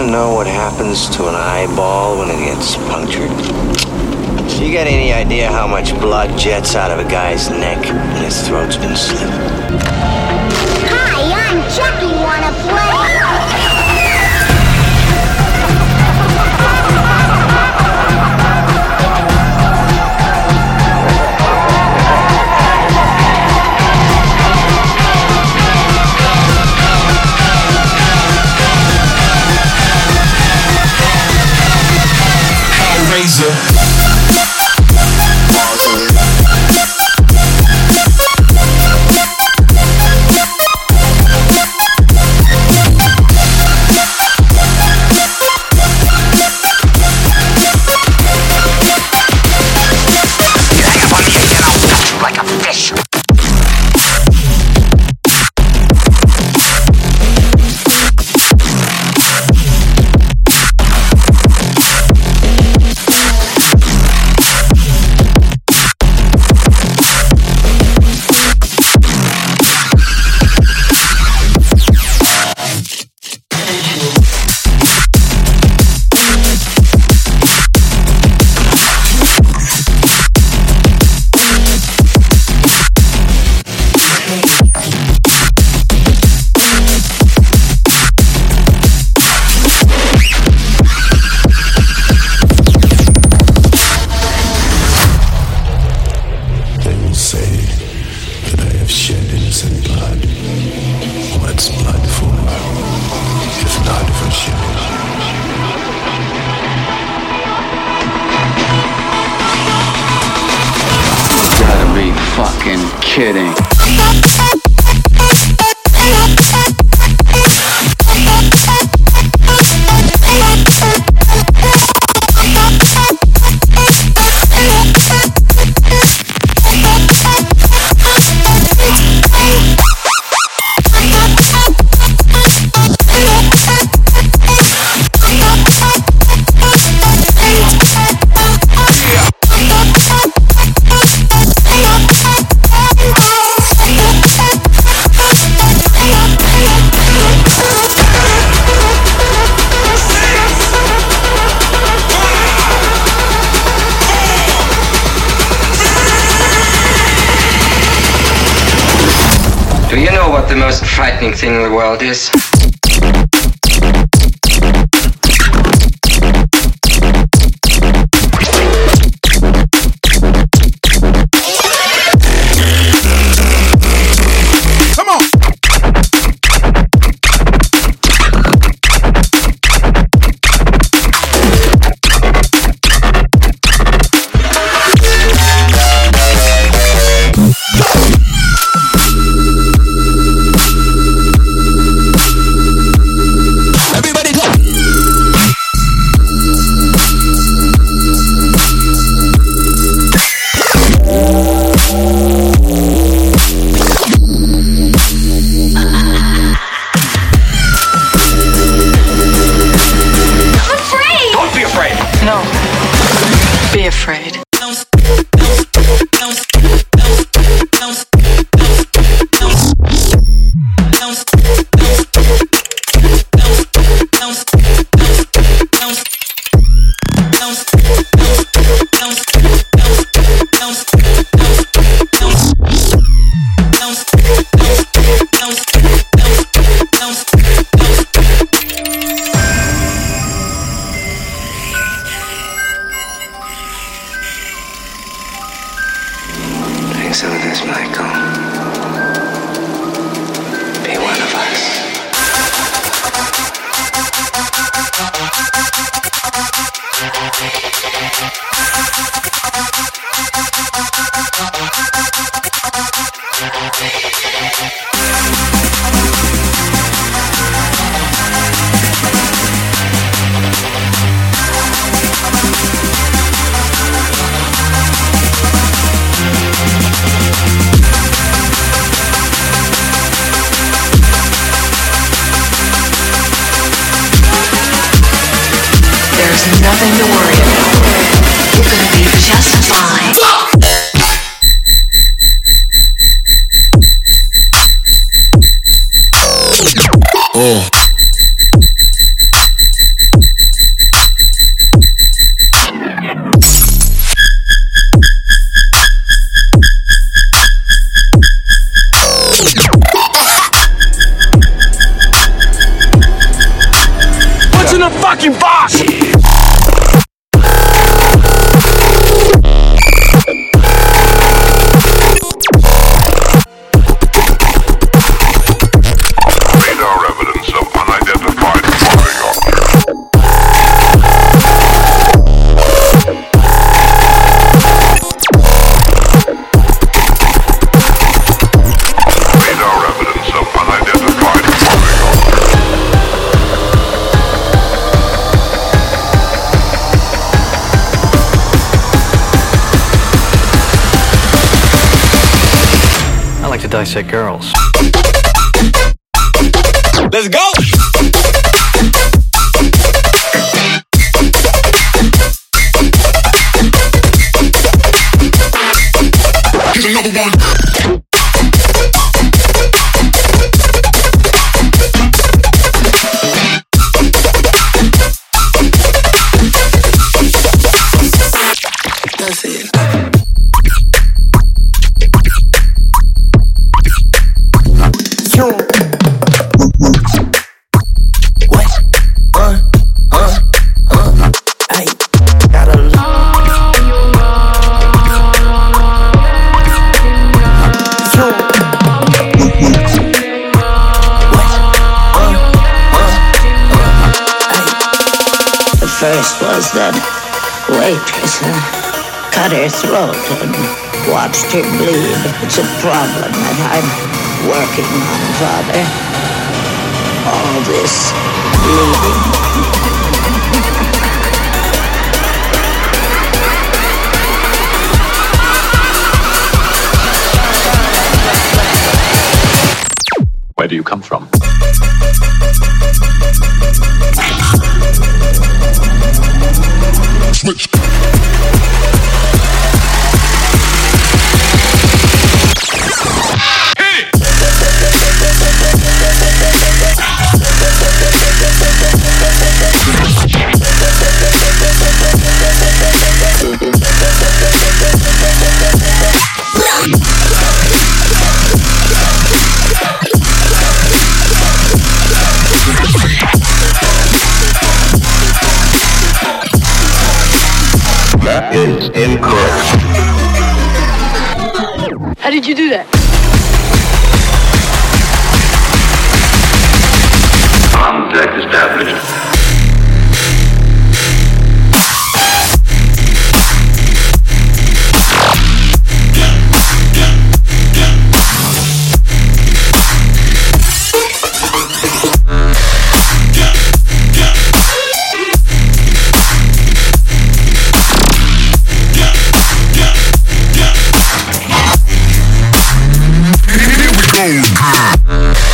want to know what happens to an eyeball when it gets punctured? You got any idea how much blood jets out of a guy's neck when his throat's been slit? Hi, I'm Chucky. Fucking kidding. Most frightening thing in the world is? You're gonna be just fine. Oh. girls. Let's go! Cause you one. throat and watched him bleed. It's a problem that I'm working on, Father. All this bleeding. Where do you come from? Switch. so good.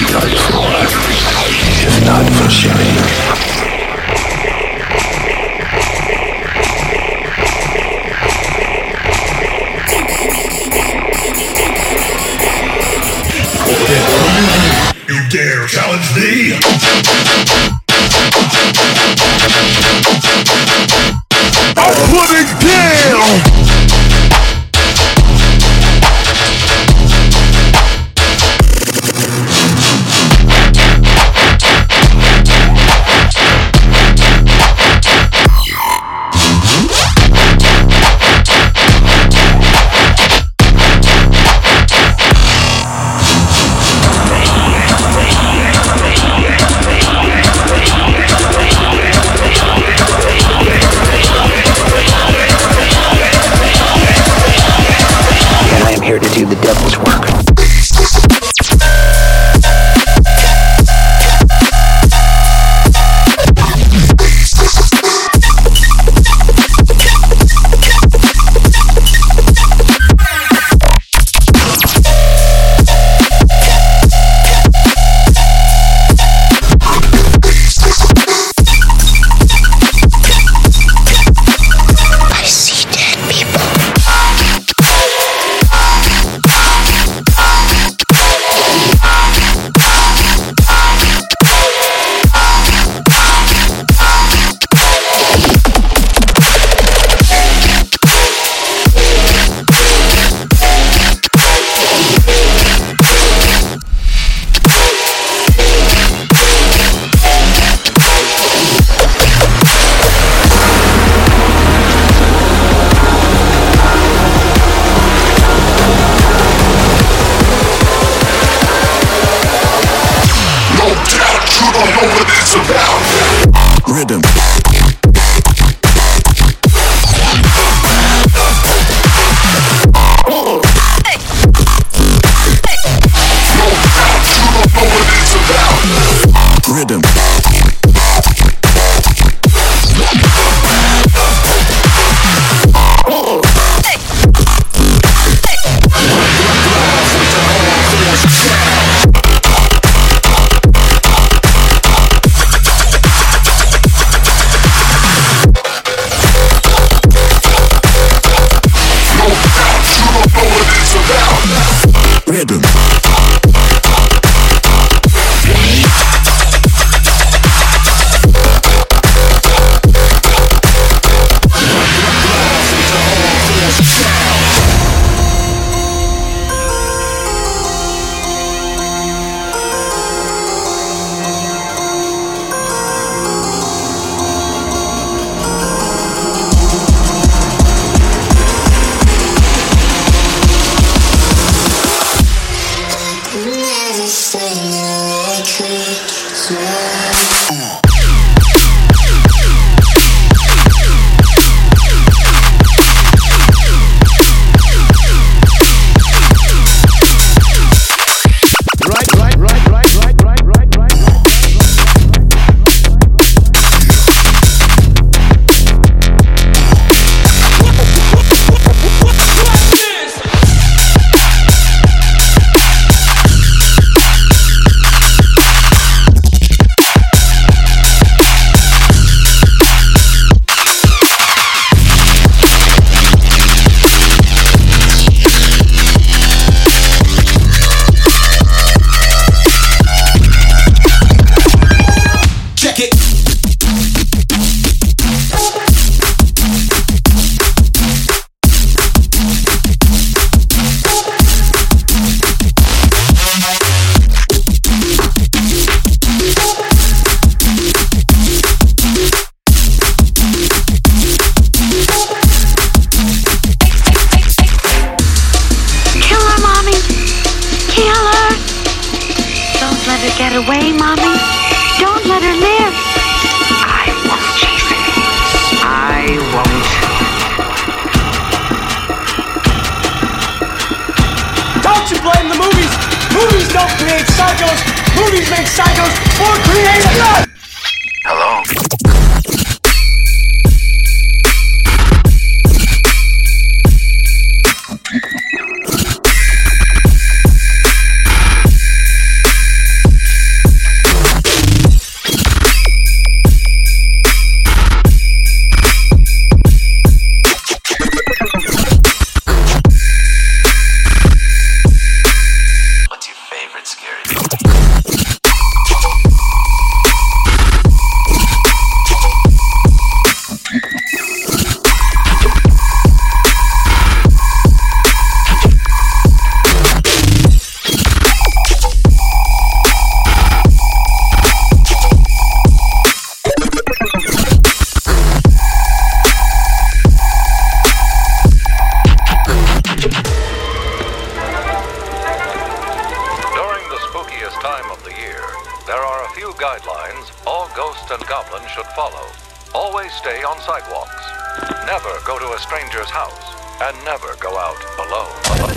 Peter to the death. Make psychos for creative! sidewalks. Never go to a stranger's house and never go out alone.